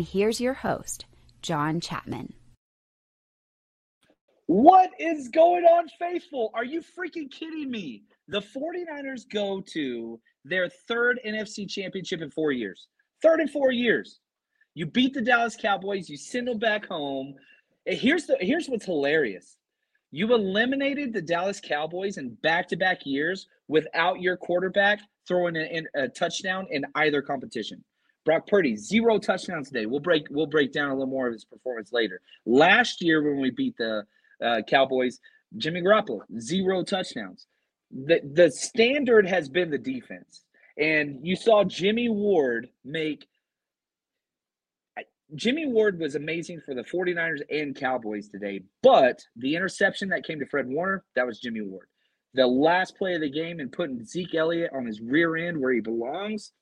And here's your host, John Chapman. What is going on, faithful? Are you freaking kidding me? The 49ers go to their third NFC championship in four years. Third in four years. You beat the Dallas Cowboys, you send them back home. Here's the here's what's hilarious. You eliminated the Dallas Cowboys in back-to-back years without your quarterback throwing a, a touchdown in either competition. Brock Purdy, zero touchdowns today. We'll break we'll break down a little more of his performance later. Last year when we beat the uh, Cowboys, Jimmy Garoppolo, zero touchdowns. The the standard has been the defense. And you saw Jimmy Ward make Jimmy Ward was amazing for the 49ers and Cowboys today, but the interception that came to Fred Warner, that was Jimmy Ward. The last play of the game and putting Zeke Elliott on his rear end where he belongs,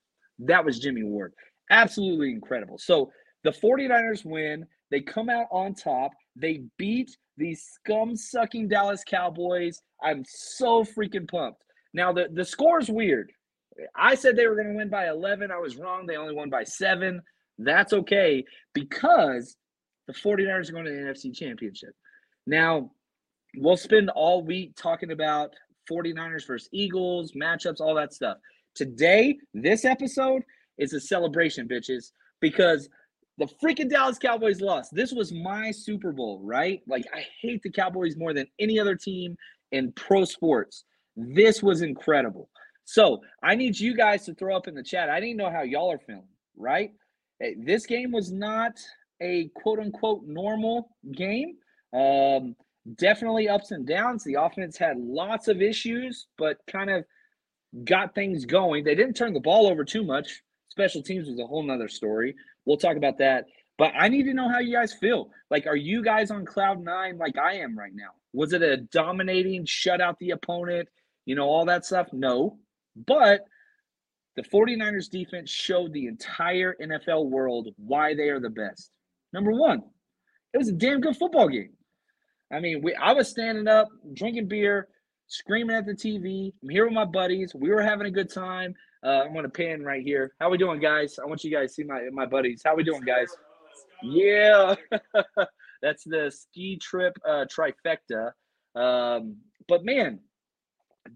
that was Jimmy Ward. Absolutely incredible. So the 49ers win. They come out on top. They beat these scum sucking Dallas Cowboys. I'm so freaking pumped. Now, the, the score is weird. I said they were going to win by 11. I was wrong. They only won by seven. That's okay because the 49ers are going to the NFC Championship. Now, we'll spend all week talking about 49ers versus Eagles, matchups, all that stuff. Today, this episode is a celebration, bitches, because the freaking Dallas Cowboys lost. This was my Super Bowl, right? Like, I hate the Cowboys more than any other team in pro sports. This was incredible. So, I need you guys to throw up in the chat. I didn't know how y'all are feeling, right? Eh, This game was not a quote unquote normal game. Um, definitely ups and downs. The offense had lots of issues, but kind of got things going. They didn't turn the ball over too much. Special teams was a whole nother story. We'll talk about that. But I need to know how you guys feel. Like, are you guys on cloud nine like I am right now? Was it a dominating, shut out the opponent, you know, all that stuff? No. But the 49ers defense showed the entire NFL world why they are the best. Number one, it was a damn good football game. I mean, we I was standing up, drinking beer, screaming at the TV. I'm here with my buddies. We were having a good time. Uh, I'm gonna pin right here. How we doing, guys? I want you guys to see my my buddies. How we doing, guys? Yeah, that's the ski trip uh, trifecta. Um, but man,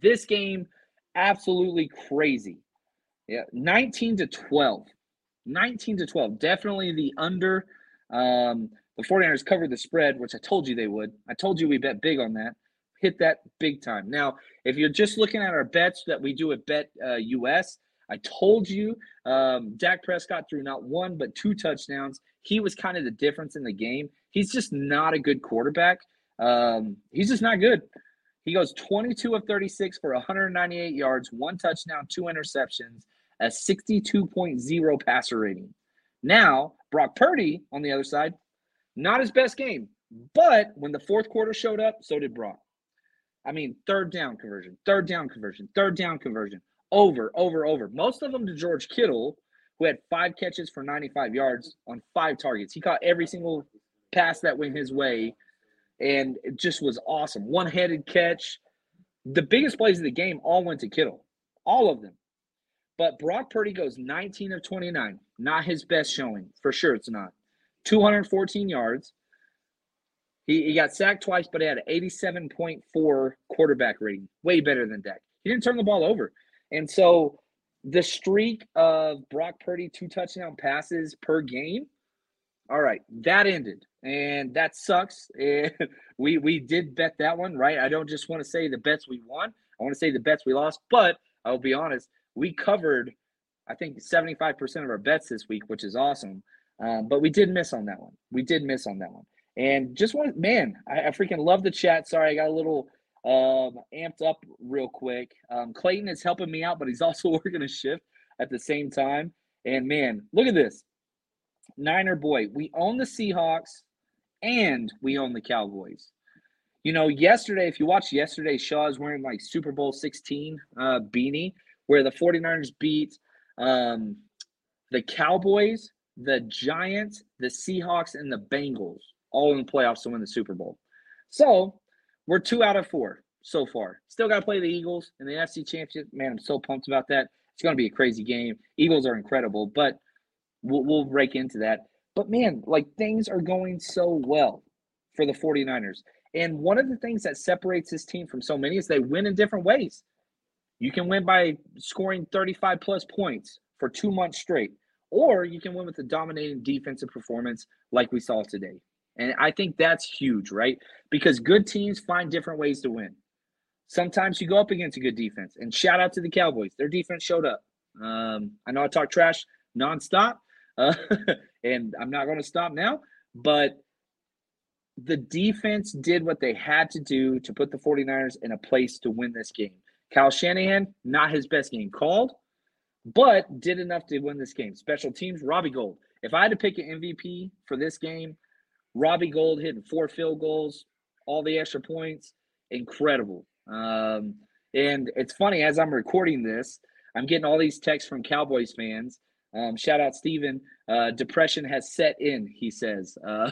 this game absolutely crazy. Yeah, 19 to 12. 19 to 12. Definitely the under. Um, the 49ers covered the spread, which I told you they would. I told you we bet big on that. Hit that big time. Now, if you're just looking at our bets that we do at Bet uh, US, I told you um, Dak Prescott threw not one but two touchdowns. He was kind of the difference in the game. He's just not a good quarterback. Um, he's just not good. He goes 22 of 36 for 198 yards, one touchdown, two interceptions, a 62.0 passer rating. Now, Brock Purdy on the other side, not his best game. But when the fourth quarter showed up, so did Brock. I mean, third down conversion, third down conversion, third down conversion, over, over, over. Most of them to George Kittle, who had five catches for 95 yards on five targets. He caught every single pass that went his way, and it just was awesome. One headed catch. The biggest plays of the game all went to Kittle, all of them. But Brock Purdy goes 19 of 29. Not his best showing. For sure, it's not. 214 yards. He, he got sacked twice, but he had an 87.4 quarterback rating. Way better than Dak. He didn't turn the ball over. And so the streak of Brock Purdy two touchdown passes per game All right, that ended, and that sucks. And we we did bet that one, right? I don't just want to say the bets we won. I want to say the bets we lost, but I'll be honest, we covered, I think, 75% of our bets this week, which is awesome. Um, but we did miss on that one. We did miss on that one. And just want, man, I, I freaking love the chat. Sorry, I got a little um, amped up real quick. Um, Clayton is helping me out, but he's also working a shift at the same time. And man, look at this. Niner boy, we own the Seahawks and we own the Cowboys. You know, yesterday, if you watched yesterday, Shaw is wearing like Super Bowl 16 uh, beanie where the 49ers beat um, the Cowboys, the Giants, the Seahawks, and the Bengals all in the playoffs to win the Super Bowl. So we're two out of four so far. Still got to play the Eagles in the NFC Championship. Man, I'm so pumped about that. It's going to be a crazy game. Eagles are incredible, but we'll, we'll break into that. But man, like things are going so well for the 49ers. And one of the things that separates this team from so many is they win in different ways. You can win by scoring 35 plus points for two months straight, or you can win with a dominating defensive performance like we saw today. And I think that's huge, right? Because good teams find different ways to win. Sometimes you go up against a good defense, and shout out to the Cowboys. Their defense showed up. Um, I know I talk trash nonstop, uh, and I'm not going to stop now, but the defense did what they had to do to put the 49ers in a place to win this game. Kyle Shanahan, not his best game called, but did enough to win this game. Special teams, Robbie Gould. If I had to pick an MVP for this game, Robbie Gould hitting four field goals, all the extra points, incredible. Um, and it's funny, as I'm recording this, I'm getting all these texts from Cowboys fans. Um, shout out Steven. Uh, depression has set in, he says. Uh,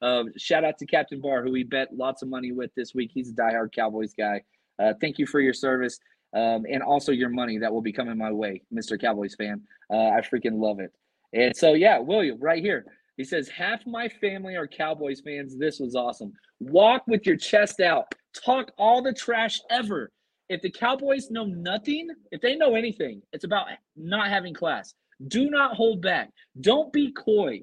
uh, shout out to Captain Barr, who we bet lots of money with this week. He's a diehard Cowboys guy. Uh, thank you for your service um, and also your money that will be coming my way, Mr. Cowboys fan. Uh, I freaking love it. And so, yeah, William, right here. He says, Half my family are Cowboys fans. This was awesome. Walk with your chest out. Talk all the trash ever. If the Cowboys know nothing, if they know anything, it's about not having class. Do not hold back. Don't be coy.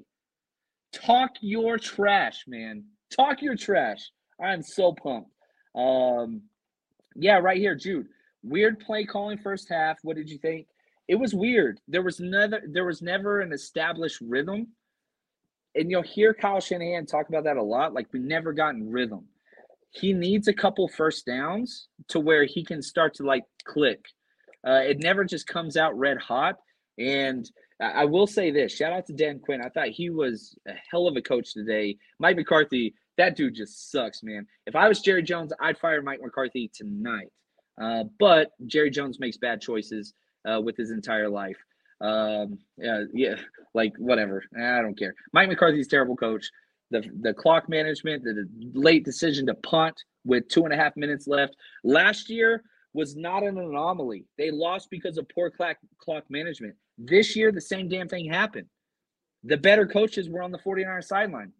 Talk your trash, man. Talk your trash. I'm so pumped. Um, yeah, right here, Jude. Weird play calling first half. What did you think? It was weird. There was never there was never an established rhythm. And you'll hear Kyle Shanahan talk about that a lot. Like we never gotten rhythm. He needs a couple first downs to where he can start to like click. Uh, it never just comes out red hot. And I will say this: shout out to Dan Quinn. I thought he was a hell of a coach today. Mike McCarthy that dude just sucks, man. If I was Jerry Jones, I'd fire Mike McCarthy tonight. Uh, but Jerry Jones makes bad choices uh, with his entire life. Um, yeah, yeah, like whatever. I don't care. Mike McCarthy's terrible coach. The the clock management, the, the late decision to punt with two and a half minutes left last year was not an anomaly. They lost because of poor clock clock management. This year, the same damn thing happened. The better coaches were on the 49er sideline.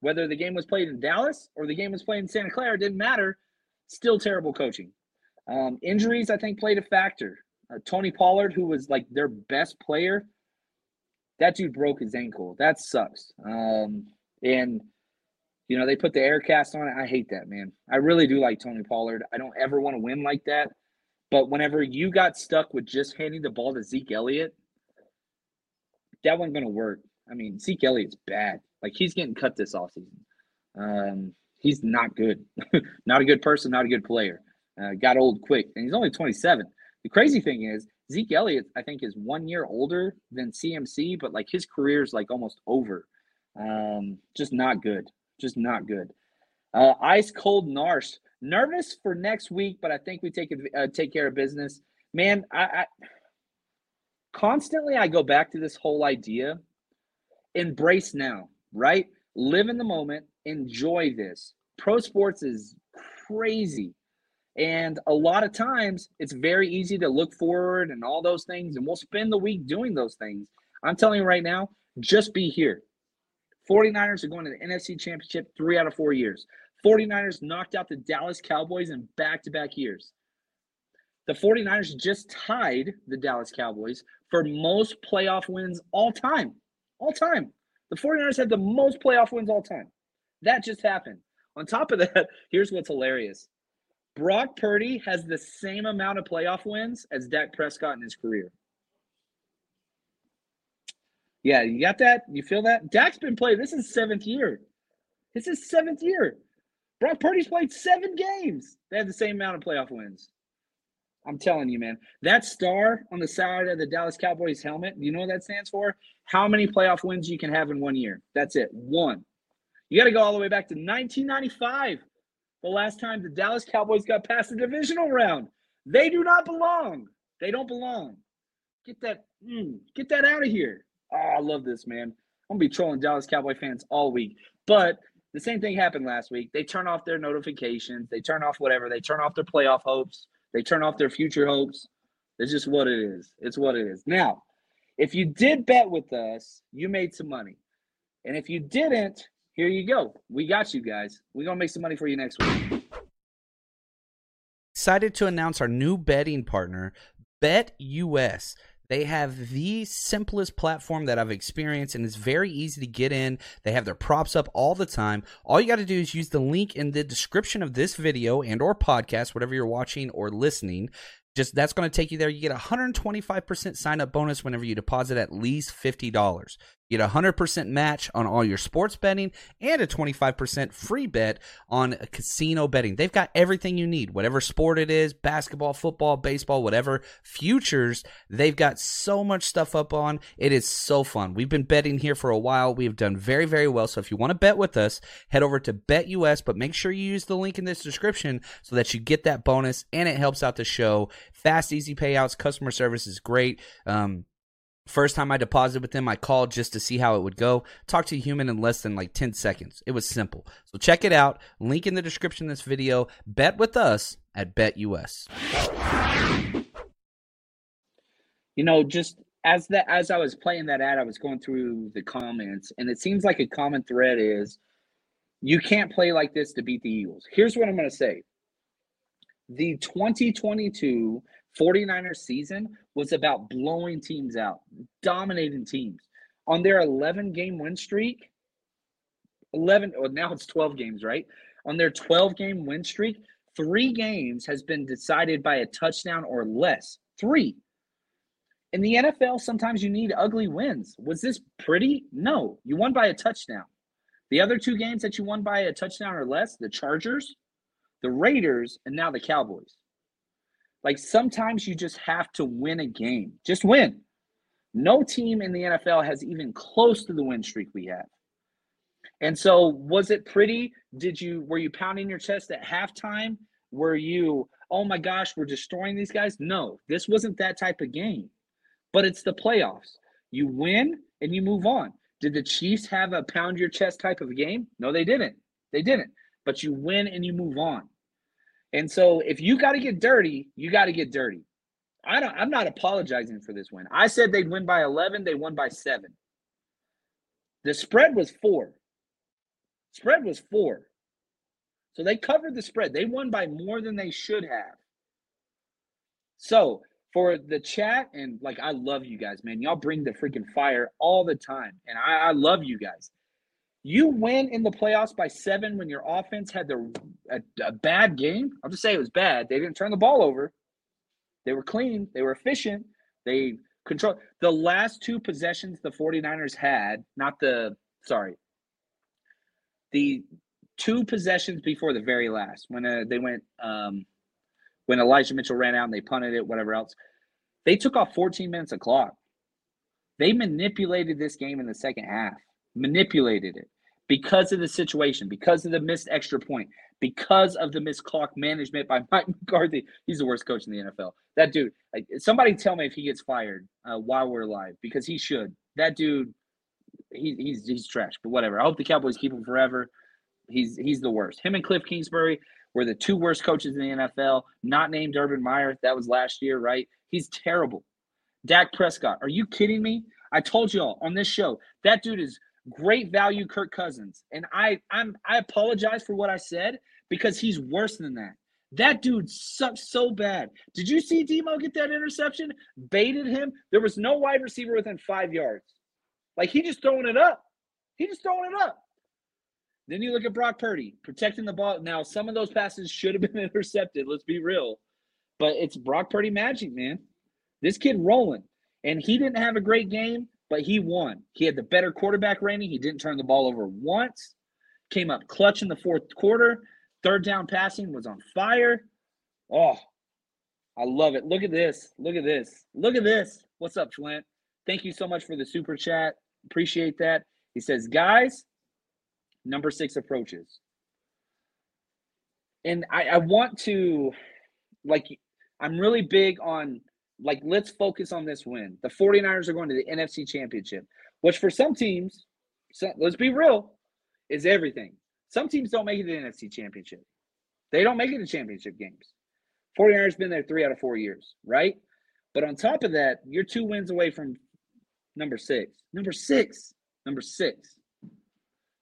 Whether the game was played in Dallas or the game was played in Santa Clara didn't matter. Still terrible coaching. Um, injuries, I think, played a factor. Uh, Tony Pollard, who was like their best player, that dude broke his ankle. That sucks. Um, and you know they put the air cast on it. I hate that, man. I really do like Tony Pollard. I don't ever want to win like that. But whenever you got stuck with just handing the ball to Zeke Elliott, that wasn't going to work. I mean, Zeke Elliott's bad. Like he's getting cut this offseason. Um, he's not good. not a good person, not a good player. Uh, got old quick, and he's only 27. The crazy thing is, Zeke Elliott, I think, is one year older than CMC, but like his career is like almost over. Um, just not good. Just not good. Uh, ice cold Narsh. Nervous for next week, but I think we take uh, take care of business. Man, I, I constantly I go back to this whole idea. Embrace now right? Live in the moment, enjoy this. Pro sports is crazy. And a lot of times it's very easy to look forward and all those things, and we'll spend the week doing those things. I'm telling you right now, just be here. 49ers are going to the NFC Championship three out of four years. 49ers knocked out the Dallas Cowboys in back to back years. The 49ers just tied the Dallas Cowboys for most playoff wins all time. All time. The 49ers have the most playoff wins all time. That just happened. On top of that, here's what's hilarious. Brock Purdy has the same amount of playoff wins as Dak Prescott in his career. Yeah, you got that? You feel that? Dak's been playing. This is seventh year. This is seventh year. Brock Purdy's played seven games. They have the same amount of playoff wins. I'm telling you, man. That star on the side of the Dallas Cowboys helmet, you know what that stands for? How many playoff wins you can have in one year. That's it. One. You got to go all the way back to 1995, the last time the Dallas Cowboys got past the divisional round. They do not belong. They don't belong. Get that, mm, get that out of here. Oh, I love this, man. I'm gonna be trolling Dallas Cowboy fans all week. But the same thing happened last week. They turn off their notifications. They turn off whatever. They turn off their playoff hopes. They turn off their future hopes. It's just what it is. It's what it is. Now, if you did bet with us, you made some money. And if you didn't, here you go. We got you guys. We're going to make some money for you next week. Excited to announce our new betting partner, BetUS. They have the simplest platform that I've experienced, and it's very easy to get in. They have their props up all the time. All you got to do is use the link in the description of this video and or podcast, whatever you're watching or listening. Just that's going to take you there. You get a 125% sign up bonus whenever you deposit at least $50. Get a 100% match on all your sports betting and a 25% free bet on casino betting. They've got everything you need, whatever sport it is basketball, football, baseball, whatever. Futures, they've got so much stuff up on. It is so fun. We've been betting here for a while. We have done very, very well. So if you want to bet with us, head over to BetUS, but make sure you use the link in this description so that you get that bonus and it helps out the show. Fast, easy payouts, customer service is great. Um, First time I deposited with them, I called just to see how it would go. Talked to a human in less than like 10 seconds. It was simple. So check it out. Link in the description of this video. Bet with us at BetUS. You know, just as that as I was playing that ad, I was going through the comments, and it seems like a common thread is you can't play like this to beat the Eagles. Here's what I'm going to say. The 2022 49ers season was about blowing teams out, dominating teams. On their 11 game win streak, 11, well, now it's 12 games, right? On their 12 game win streak, three games has been decided by a touchdown or less. Three. In the NFL, sometimes you need ugly wins. Was this pretty? No. You won by a touchdown. The other two games that you won by a touchdown or less, the Chargers, the Raiders, and now the Cowboys. Like sometimes you just have to win a game. Just win. No team in the NFL has even close to the win streak we have. And so was it pretty? Did you were you pounding your chest at halftime? Were you, oh my gosh, we're destroying these guys? No, this wasn't that type of game. But it's the playoffs. You win and you move on. Did the Chiefs have a pound your chest type of game? No, they didn't. They didn't. But you win and you move on. And so if you got to get dirty, you got to get dirty. I don't I'm not apologizing for this win. I said they'd win by 11, they won by 7. The spread was 4. Spread was 4. So they covered the spread. They won by more than they should have. So, for the chat and like I love you guys, man. Y'all bring the freaking fire all the time. And I, I love you guys. You win in the playoffs by seven when your offense had a, a bad game. I'll just say it was bad. They didn't turn the ball over. They were clean. They were efficient. They control the last two possessions the 49ers had, not the sorry. The two possessions before the very last when uh, they went um, when Elijah Mitchell ran out and they punted it, whatever else. They took off 14 minutes of clock. They manipulated this game in the second half manipulated it because of the situation, because of the missed extra point, because of the missed clock management by Mike McCarthy. He's the worst coach in the NFL. That dude, somebody tell me if he gets fired uh, while we're alive because he should. That dude, he, he's he's trash. But whatever. I hope the Cowboys keep him forever. He's he's the worst. Him and Cliff Kingsbury were the two worst coaches in the NFL. Not named Urban Meyer. That was last year, right? He's terrible. Dak Prescott. Are you kidding me? I told y'all on this show that dude is great value Kirk Cousins. And I I'm I apologize for what I said because he's worse than that. That dude sucks so bad. Did you see Demo get that interception? Baited him. There was no wide receiver within five yards. Like he just throwing it up. He just throwing it up. Then you look at Brock Purdy protecting the ball. Now, some of those passes should have been intercepted. Let's be real. But it's Brock Purdy magic, man. This kid rolling. And he didn't have a great game, but he won. He had the better quarterback rating. He didn't turn the ball over once. Came up clutch in the fourth quarter. Third down passing was on fire. Oh, I love it. Look at this. Look at this. Look at this. What's up, Flint? Thank you so much for the super chat. Appreciate that. He says, guys, number six approaches. And I, I want to, like, I'm really big on, like, let's focus on this win. The 49ers are going to the NFC Championship, which for some teams, so, let's be real, is everything. Some teams don't make it to the NFC Championship. They don't make it to championship games. 49ers been there three out of four years, right? But on top of that, you're two wins away from number six. Number six. Number six.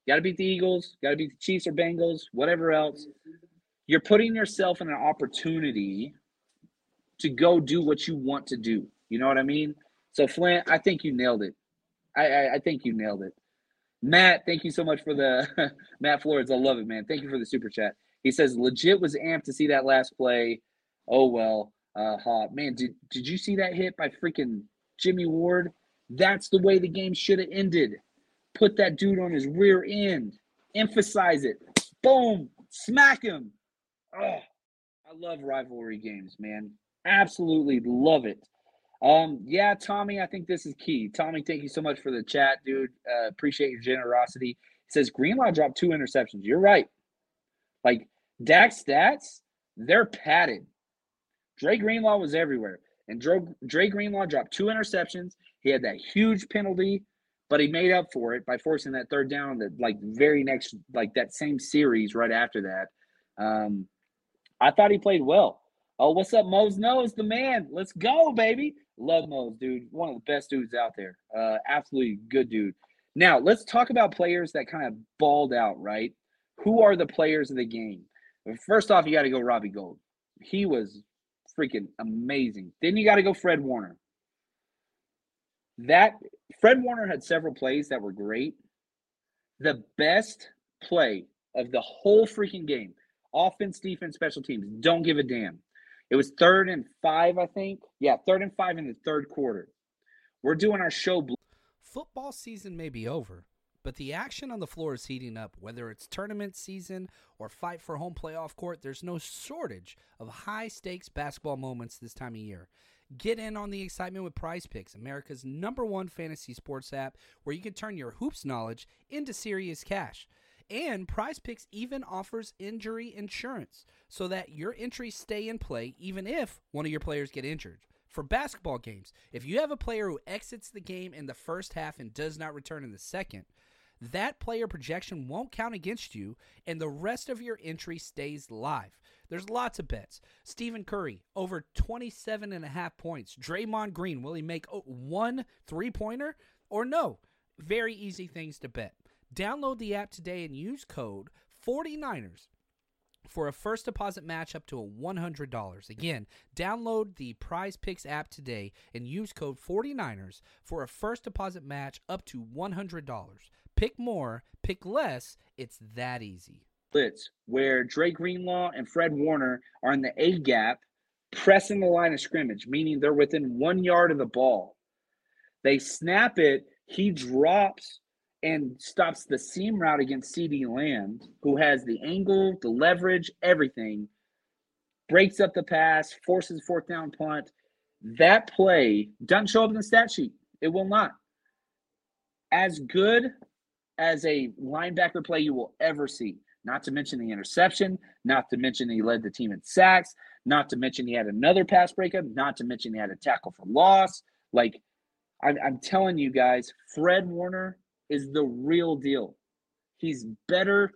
Got to beat the Eagles. Got to beat the Chiefs or Bengals, whatever else. You're putting yourself in an opportunity to go do what you want to do. You know what I mean? So Flint, I think you nailed it. I, I, I think you nailed it. Matt, thank you so much for the Matt Flores. I love it, man. Thank you for the super chat. He says legit was amped to see that last play. Oh well, uh, hot man. Did did you see that hit by freaking Jimmy Ward? That's the way the game should have ended. Put that dude on his rear end. Emphasize it. Boom. Smack him. Oh, I love rivalry games, man. Absolutely love it. Um, yeah, Tommy, I think this is key. Tommy, thank you so much for the chat, dude. Uh, appreciate your generosity. It says Greenlaw dropped two interceptions. You're right. Like Dak stats, they're padded. Dre Greenlaw was everywhere. And Dre, Dre Greenlaw dropped two interceptions. He had that huge penalty, but he made up for it by forcing that third down that like very next like that same series right after that. Um, I thought he played well. Oh, what's up, Mose Knows the man. Let's go, baby. Love Mose, dude. One of the best dudes out there. Uh, absolutely good dude. Now let's talk about players that kind of balled out, right? Who are the players of the game? First off, you got to go Robbie Gould. He was freaking amazing. Then you got to go Fred Warner. That Fred Warner had several plays that were great. The best play of the whole freaking game, offense, defense, special teams, don't give a damn. It was third and five, I think. Yeah, third and five in the third quarter. We're doing our show. Football season may be over, but the action on the floor is heating up. Whether it's tournament season or fight for home playoff court, there's no shortage of high stakes basketball moments this time of year. Get in on the excitement with Prize Picks, America's number one fantasy sports app, where you can turn your hoops knowledge into serious cash. And Prize Picks even offers injury insurance so that your entries stay in play even if one of your players get injured. For basketball games, if you have a player who exits the game in the first half and does not return in the second, that player projection won't count against you and the rest of your entry stays live. There's lots of bets. Stephen Curry, over 27 and a half points. Draymond Green, will he make one three pointer or no? Very easy things to bet. Download the app today and use code 49ers for a first deposit match up to a $100. Again, download the Prize Picks app today and use code 49ers for a first deposit match up to $100. Pick more, pick less, it's that easy. Blitz, where Dre Greenlaw and Fred Warner are in the A gap, pressing the line of scrimmage, meaning they're within one yard of the ball. They snap it, he drops and stops the seam route against CeeDee Lamb, who has the angle, the leverage, everything, breaks up the pass, forces fourth down punt. That play doesn't show up in the stat sheet. It will not. As good as a linebacker play you will ever see. Not to mention the interception, not to mention he led the team in sacks, not to mention he had another pass breakup, not to mention he had a tackle for loss. Like, I'm, I'm telling you guys, Fred Warner is the real deal. He's better.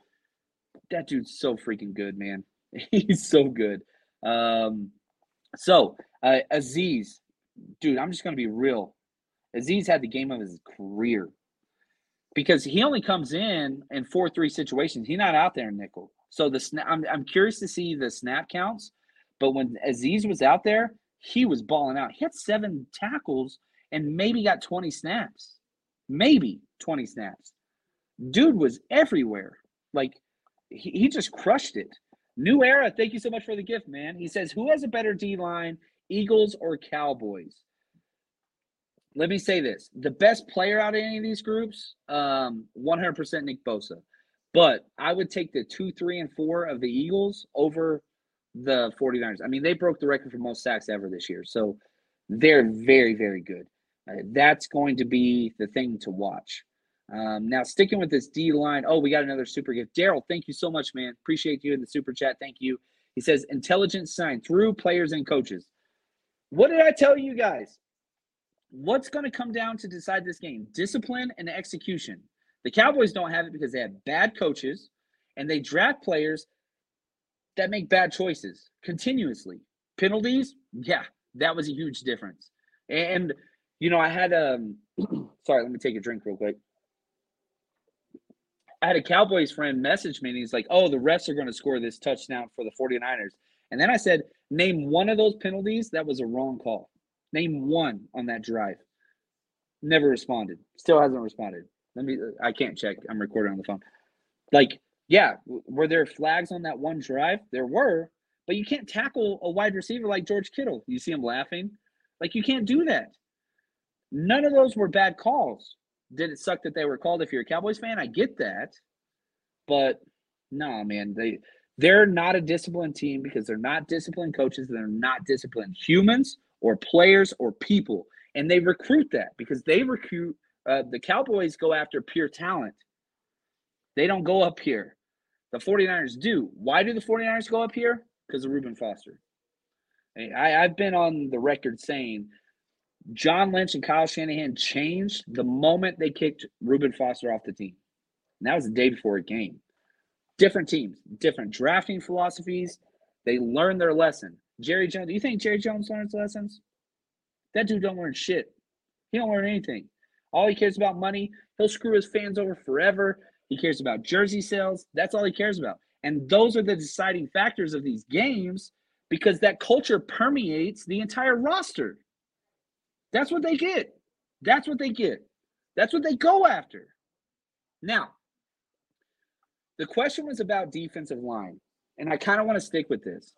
That dude's so freaking good, man. He's so good. Um, so uh, Azeez, dude, I'm just gonna be real. Azeez had the game of his career because he only comes in in four three situations. He's not out there in nickel. So the. I'm I'm curious to see the snap counts. But when Azeez was out there, he was balling out. He had seven tackles and maybe got 20 snaps, maybe 20 snaps. dude was everywhere. Like he, he just crushed it. New era. Thank you so much for the gift, man. He says, "Who has a better D line, Eagles or Cowboys?" Let me say this: the best player out of any of these groups, um, 100% Nick Bosa. But I would take the two, three, and four of the Eagles over the 49ers. I mean, they broke the record for most sacks ever this year. So they're very, very good. Uh, that's going to be the thing to watch. Um, now, sticking with this D line. Oh, we got another super gift. Daryl, thank you so much, man. Appreciate you in the super chat. Thank you. He says, intelligent sign through players and coaches. What did I tell you guys? What's going to come down to decide this game? Discipline and execution. The Cowboys don't have it because they have bad coaches and they draft players that make bad choices continuously. Penalties, yeah, that was a huge difference. And you know, I had um sorry, let me take a drink real quick. I had a Cowboys friend message me and he's like, "Oh, the refs are going to score this touchdown for the 49ers." And then I said, "Name one of those penalties that was a wrong call. Name one on that drive." Never responded. Still hasn't responded. Let me I can't check. I'm recording on the phone. Like yeah, were there flags on that one drive? There were, but you can't tackle a wide receiver like George Kittle. You see him laughing. Like you can't do that. None of those were bad calls. Did it suck that they were called if you're a Cowboys fan? I get that. But no, man, they they're not a disciplined team because they're not disciplined coaches, they're not disciplined humans or players or people. And they recruit that because they recruit uh, the Cowboys go after pure talent. They don't go up here. The 49ers do. Why do the 49ers go up here? Because of Reuben Foster. I, I've been on the record saying John Lynch and Kyle Shanahan changed the moment they kicked Reuben Foster off the team. And that was the day before a game. Different teams, different drafting philosophies. They learned their lesson. Jerry Jones, do you think Jerry Jones learns lessons? That dude don't learn shit. He don't learn anything. All he cares about money. He'll screw his fans over forever. He cares about jersey sales. That's all he cares about. And those are the deciding factors of these games because that culture permeates the entire roster. That's what they get. That's what they get. That's what they go after. Now, the question was about defensive line, and I kind of want to stick with this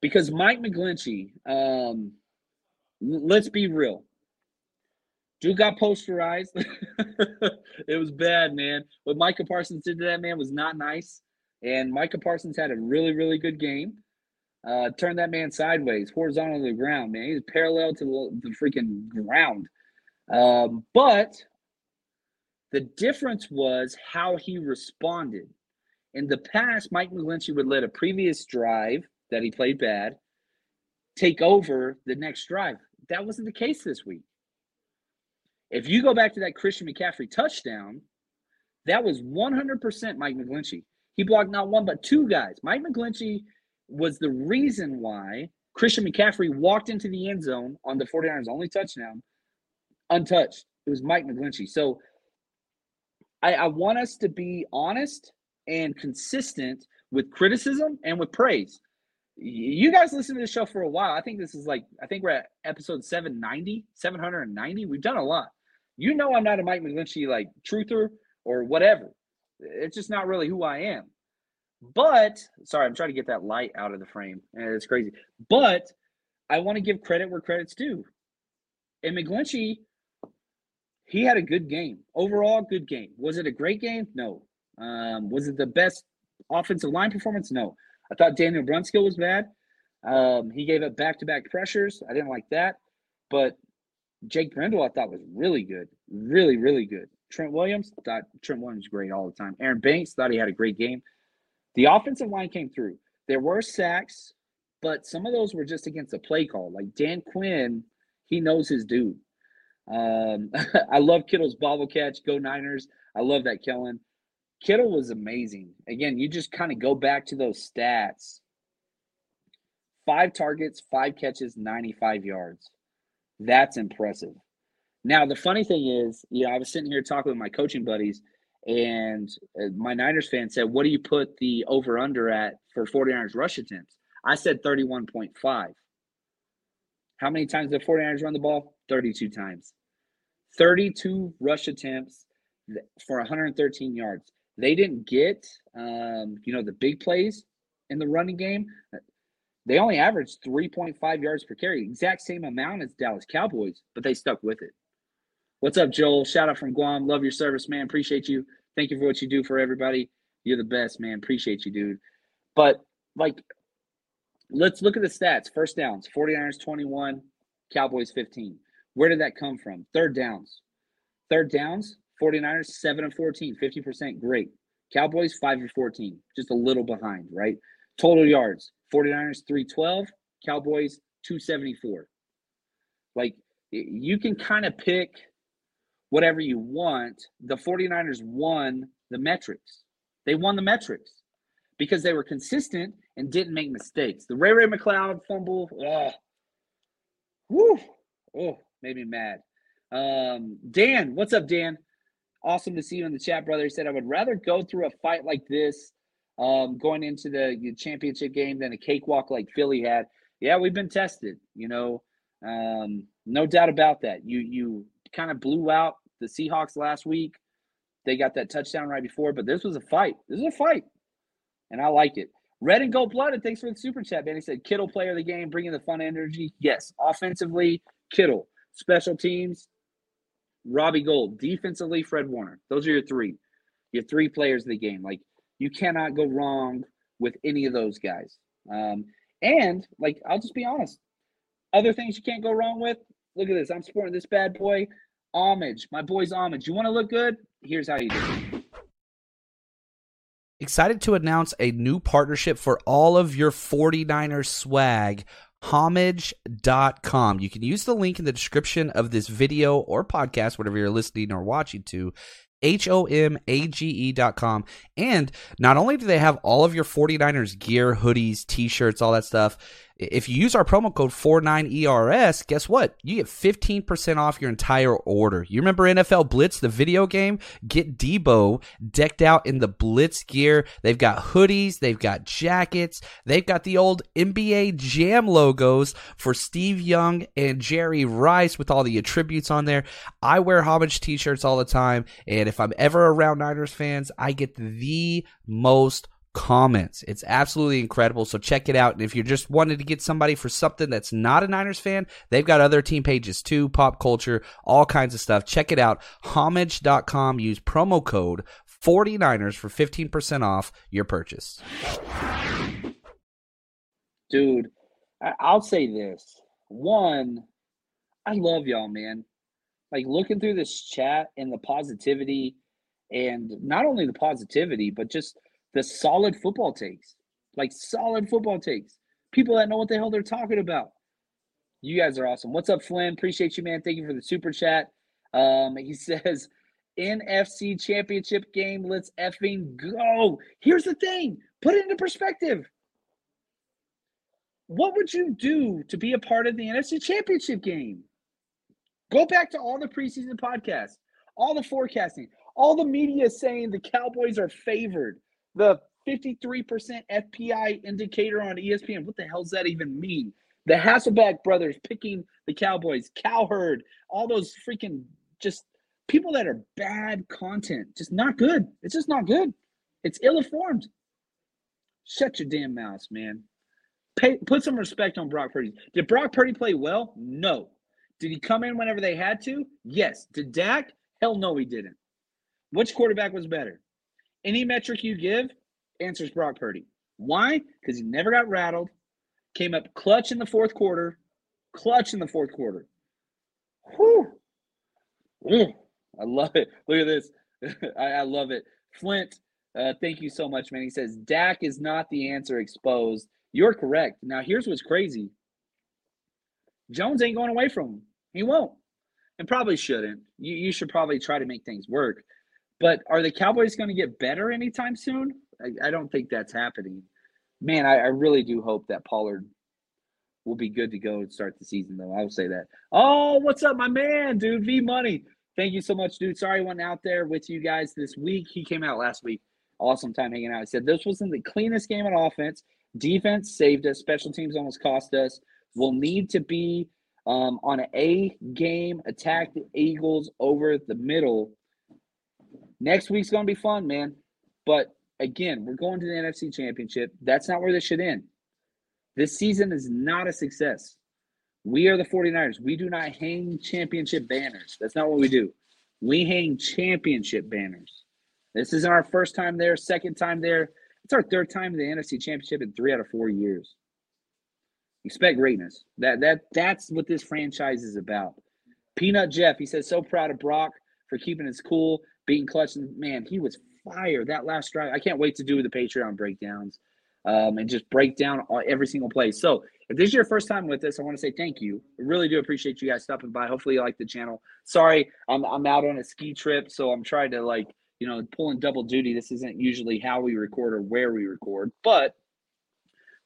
because Mike McGlinchey, um, let's be real. Dude got posterized. it was bad, man. What Micah Parsons did to that man was not nice. And Micah Parsons had a really, really good game. Uh, turned that man sideways, horizontal to the ground, man. He's parallel to the, the freaking ground. Um, but the difference was how he responded. In the past, Mike McGlinchey would let a previous drive that he played bad take over the next drive. That wasn't the case this week. If you go back to that Christian McCaffrey touchdown, that was 100% Mike McGlinchey. He blocked not one, but two guys. Mike McGlinchey was the reason why Christian McCaffrey walked into the end zone on the 49ers' only touchdown untouched. It was Mike McGlinchey. So I, I want us to be honest and consistent with criticism and with praise. You guys listen to the show for a while. I think this is like, I think we're at episode 790, 790. We've done a lot. You know, I'm not a Mike McGlinchey like truther or whatever. It's just not really who I am. But sorry, I'm trying to get that light out of the frame. And it's crazy. But I want to give credit where credit's due. And McGlinchey, he had a good game. Overall, good game. Was it a great game? No. Um, was it the best offensive line performance? No. I thought Daniel Brunskill was bad. Um, he gave up back to back pressures. I didn't like that. But Jake Brendel, I thought was really good, really, really good. Trent Williams thought Trent Williams great all the time. Aaron Banks thought he had a great game. The offensive line came through. There were sacks, but some of those were just against a play call. Like Dan Quinn, he knows his dude. Um, I love Kittle's bobble catch. Go Niners! I love that Kellen. Kittle was amazing. Again, you just kind of go back to those stats. Five targets, five catches, 95 yards. That's impressive. Now, the funny thing is, you know, I was sitting here talking with my coaching buddies, and uh, my Niners fan said, What do you put the over under at for 49ers rush attempts? I said 31.5. How many times did 49ers run the ball? 32 times. 32 rush attempts. for 113 yards. They didn't get, um, you know, the big plays in the running game. They only averaged 3.5 yards per carry, exact same amount as Dallas Cowboys, but they stuck with it. What's up, Joel? Shout out from Guam. Love your service, man. Appreciate you. Thank you for what you do for everybody. You're the best, man. Appreciate you, dude. But like, let's look at the stats. First downs 49ers 21, Cowboys 15. Where did that come from? Third downs. Third downs, 49ers 7 and 14, 50%. Great. Cowboys 5 and 14, just a little behind, right? Total yards, 49ers 312, Cowboys 274. Like you can kind of pick whatever you want. The 49ers won the metrics. They won the metrics because they were consistent and didn't make mistakes. The Ray Ray McCloud fumble, whew, oh, made me mad. Um, Dan, what's up, Dan? Awesome to see you in the chat, brother. He said, I would rather go through a fight like this um, going into the championship game than a cakewalk like Philly had. Yeah, we've been tested, you know, um, no doubt about that. You you kind of blew out the Seahawks last week. They got that touchdown right before, but this was a fight. This is a fight, and I like it. Red and gold blooded. Thanks for the super chat, man. He said Kittle player of the game, bringing the fun energy. Yes, offensively, Kittle. Special teams, Robbie Gould, Defensively, Fred Warner. Those are your three. Your three players of the game. Like you cannot go wrong with any of those guys. Um, and like I'll just be honest, other things you can't go wrong with. Look at this. I'm sporting this bad boy. Homage. My boy's homage. You want to look good? Here's how you do it. Excited to announce a new partnership for all of your 49ers swag homage.com. You can use the link in the description of this video or podcast, whatever you're listening or watching to. H O M A G E dot com. And not only do they have all of your 49ers gear, hoodies, t shirts, all that stuff, if you use our promo code 49ERS, guess what? You get 15% off your entire order. You remember NFL Blitz, the video game? Get Deebo decked out in the Blitz gear. They've got hoodies, they've got jackets, they've got the old NBA Jam logos for Steve Young and Jerry Rice with all the attributes on there. I wear homage t shirts all the time, and if I'm ever around Niners fans, I get the most comments. It's absolutely incredible. So check it out. And if you're just wanting to get somebody for something that's not a Niners fan, they've got other team pages too, pop culture, all kinds of stuff. Check it out. Homage.com. Use promo code 49ers for 15% off your purchase. Dude, I'll say this. One, I love y'all, man. Like looking through this chat and the positivity, and not only the positivity, but just the solid football takes, like solid football takes. People that know what the hell they're talking about. You guys are awesome. What's up, Flynn? Appreciate you, man. Thank you for the super chat. Um, he says, NFC championship game, let's effing go. Here's the thing put it into perspective. What would you do to be a part of the NFC championship game? Go back to all the preseason podcasts, all the forecasting, all the media saying the Cowboys are favored the 53% FPI indicator on ESPN. What the hell does that even mean? The Hasselbeck brothers picking the Cowboys, Cowherd, all those freaking just people that are bad content, just not good. It's just not good. It's ill informed. Shut your damn mouth, man. Pay, put some respect on Brock Purdy. Did Brock Purdy play well? No. Did he come in whenever they had to? Yes. Did Dak? Hell no, he didn't. Which quarterback was better? Any metric you give answers Brock Purdy. Why? Because he never got rattled, came up clutch in the fourth quarter, clutch in the fourth quarter. Whew. Ooh, I love it. Look at this. I, I, love it. Flint, uh, thank you so much, man. He says Dak is not the answer exposed. You're correct. Now, here's what's crazy Jones ain't going away from him. He won't. And probably shouldn't. You, you should probably try to make things work. But are the Cowboys going to get better anytime soon? I, I don't think that's happening. Man, I, I, really do hope that Pollard will be good to go and start the season, though. I will say that. Oh, what's up, my man, dude? V Money. Thank you so much, dude. Sorry I went out there with you guys this week. He came out last week. Awesome time hanging out. I said this wasn't the cleanest game on offense. Defense saved us. Special teams almost cost us. We'll need to be um, on an A game, attack the Eagles over the middle Next week's to be fun, man. But again, we're going to the NFC Championship. That's not where this should end. This season is not a success. We are the 49ers. We do not hang championship banners. That's not what we do. We hang championship banners. This isn't our first time there, second time there. It's our third time in the NFC Championship in three out of four years. Expect greatness. That that that's what this franchise is about. Peanut Jeff, he says, so proud of Brock for keeping his cool, beating clutch. And man, he was fire that last drive. I can't wait to do the Patreon breakdowns um, and just break down every single play. So if this is your first time with us, I want to say thank you. Really do appreciate you guys stopping by. Hopefully you like the channel. Sorry, I'm I'm out on a ski trip, so I'm trying to like you know pulling double duty. This isn't usually how we record or where we record, but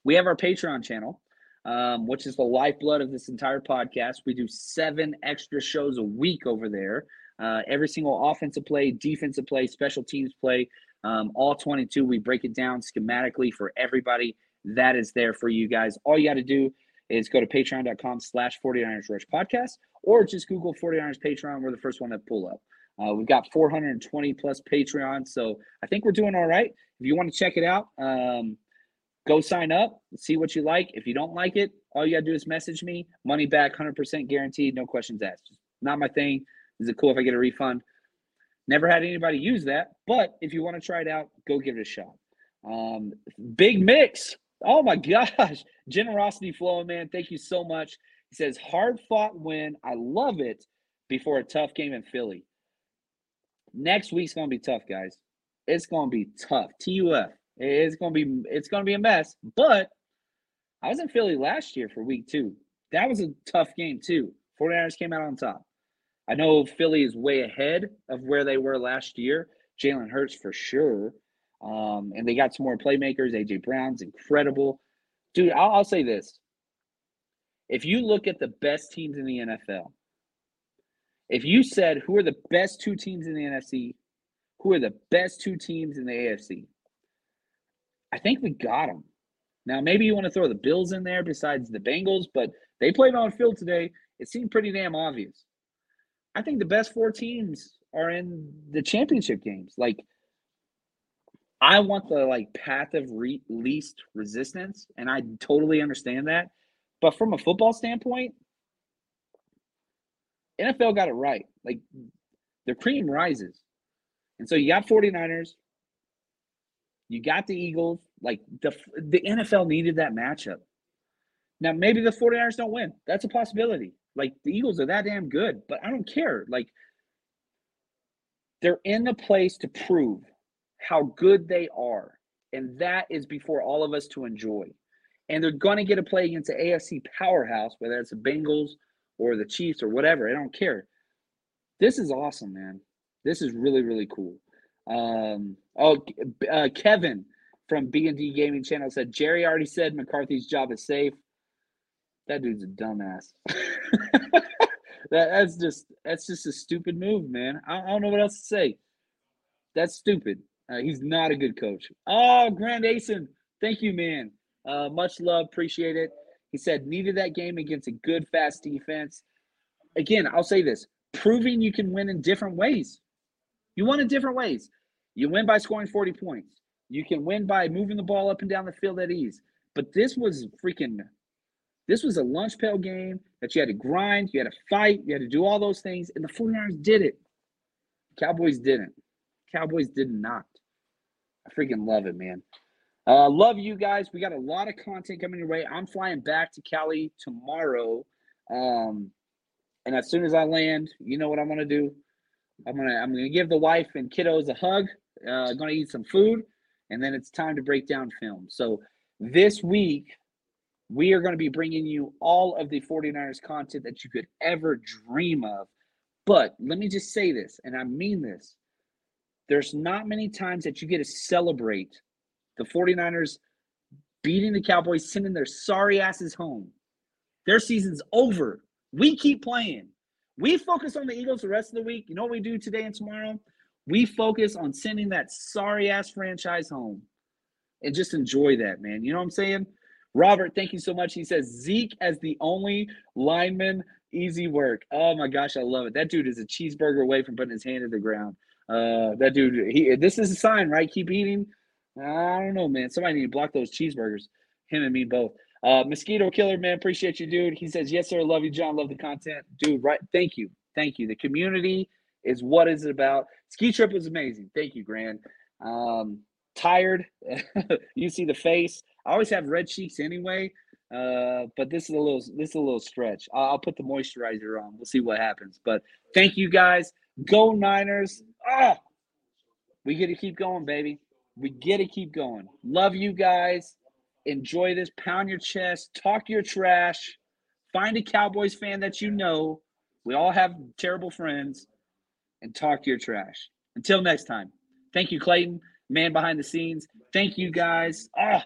we have our Patreon channel um, which is the lifeblood of this entire podcast. We do seven extra shows a week over there. Uh, every single offensive play, defensive play, special teams play, um, all 22. We break it down schematically for everybody. That is there for you guys. All you got to do is go to patreon.com slash 49ers Rush Podcast or just Google 49ers Patreon. We're the first one that pull up. Uh, we've got 420 plus Patreon, so I think we're doing all right. If you want to check it out, um, go sign up, see what you like. If you don't like it, all you got to do is message me. Money back, 100% guaranteed, no questions asked. Not my thing. Is it cool if I get a refund? Never had anybody use that, but if you want to try it out, go give it a shot. Um, big mix. Oh my gosh. Generosity flowing, man. Thank you so much. He says, hard fought win. I love it before a tough game in Philly. Next week's to be tough, guys. It's to be tough. TUF. It's gonna be it's gonna be a mess. But I was in Philly last year for week two. That was a tough game too. 49ers came out on top. I know Philly is way ahead of where they were last year. Jalen Hurts for sure. Um, and they got some more playmakers. AJ Brown's incredible. Dude, I'll, I'll say this. If you look at the best teams in the NFL, if you said who are the best two teams in the NFC, who are the best two teams in the AFC, I think we got them. Now, maybe you want to throw the Bills in there besides the Bengals, but they played on field today. It seemed pretty damn obvious. I think the best four teams are in the championship games. Like, I want the like path of re- least resistance, and I totally understand that. But from a football standpoint, NFL got it right. Like, the cream rises. And so you got 49ers, you got the Eagles. Like the the NFL needed that matchup. Now maybe the 49ers don't win. That's a possibility. Like the Eagles are that damn good, but I don't care. Like they're in the place to prove how good they are. And that is before all of us to enjoy. And they're going to get a play against the AFC powerhouse, whether it's the Bengals or the Chiefs or whatever. I don't care. This is awesome, man. This is really, really cool. Um, oh, uh, Kevin from B and D Gaming Channel said Jerry already said McCarthy's job is safe. That dude's a dumbass. that, that's just that's just a stupid move, man. I, I, don't know what else to say. That's stupid. Uh, he's not a good coach. Oh, Grand Asen, thank you, man. Uh, much love, appreciate it. He said needed that game against a good, fast defense. Again, I'll say this: proving you can win in different ways. You won in different ways. You win by scoring 40 points. You can win by moving the ball up and down the field at ease. But this was freaking this was a lunch pail game that you had to grind, you had to fight, you had to do all those things, and the 49ers did it. Cowboys didn't. Cowboys did not. I freaking love it, man. Uh, love you guys. We got a lot of content coming your way. I'm flying back to Cali tomorrow. Um, and as soon as I land, you know what I'm gonna do? I'm gonna I'm gonna give the wife and kiddos a hug. Uh, gonna eat some food, and then it's time to break down film. So this week we are going to be bringing you all of the 49ers content that you could ever dream of. But let me just say this, and I mean this. There's not many times that you get to celebrate the 49ers beating the Cowboys, sending their sorry asses home. Their season's over. We keep playing. We focus on the Eagles the rest of the week. You know what we do today and tomorrow? We focus on sending that sorry ass franchise home and just enjoy that, man. You know what I'm saying? Robert, thank you so much. He says Zeke as the only lineman, easy work. Oh my gosh, I love it. That dude is a cheeseburger away from putting his hand to the ground. Uh, that dude, he this is a sign, right? Keep eating. I don't know, man. Somebody need to block those cheeseburgers. Him and me both. Uh, Mosquito Killer, man, appreciate you, dude. He says, Yes, sir. Love you, John. Love the content. Dude, right. Thank you. Thank you. The community is what is it about. Ski trip was amazing. Thank you, Grand. Um, tired. you see the face. I always have red cheeks anyway. Uh, but this is a little this is a little stretch. I'll, I'll put the moisturizer on. We'll see what happens. But thank you guys. Go Niners. Ah, we get to keep going, baby. We get to keep going. Love you guys. Enjoy this. Pound your chest. Talk your trash. Find a Cowboys fan that you know. We all have terrible friends. And talk your trash. Until next time. Thank you, Clayton, man behind the scenes. Thank you guys. Ah,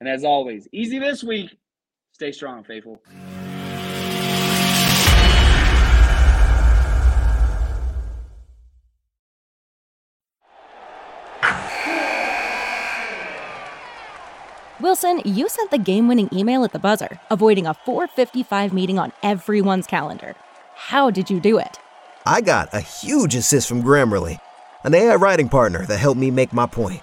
and as always, easy this week. Stay strong, faithful. Wilson, you sent the game winning email at the buzzer, avoiding a 455 meeting on everyone's calendar. How did you do it? I got a huge assist from Grammarly, an AI writing partner that helped me make my point.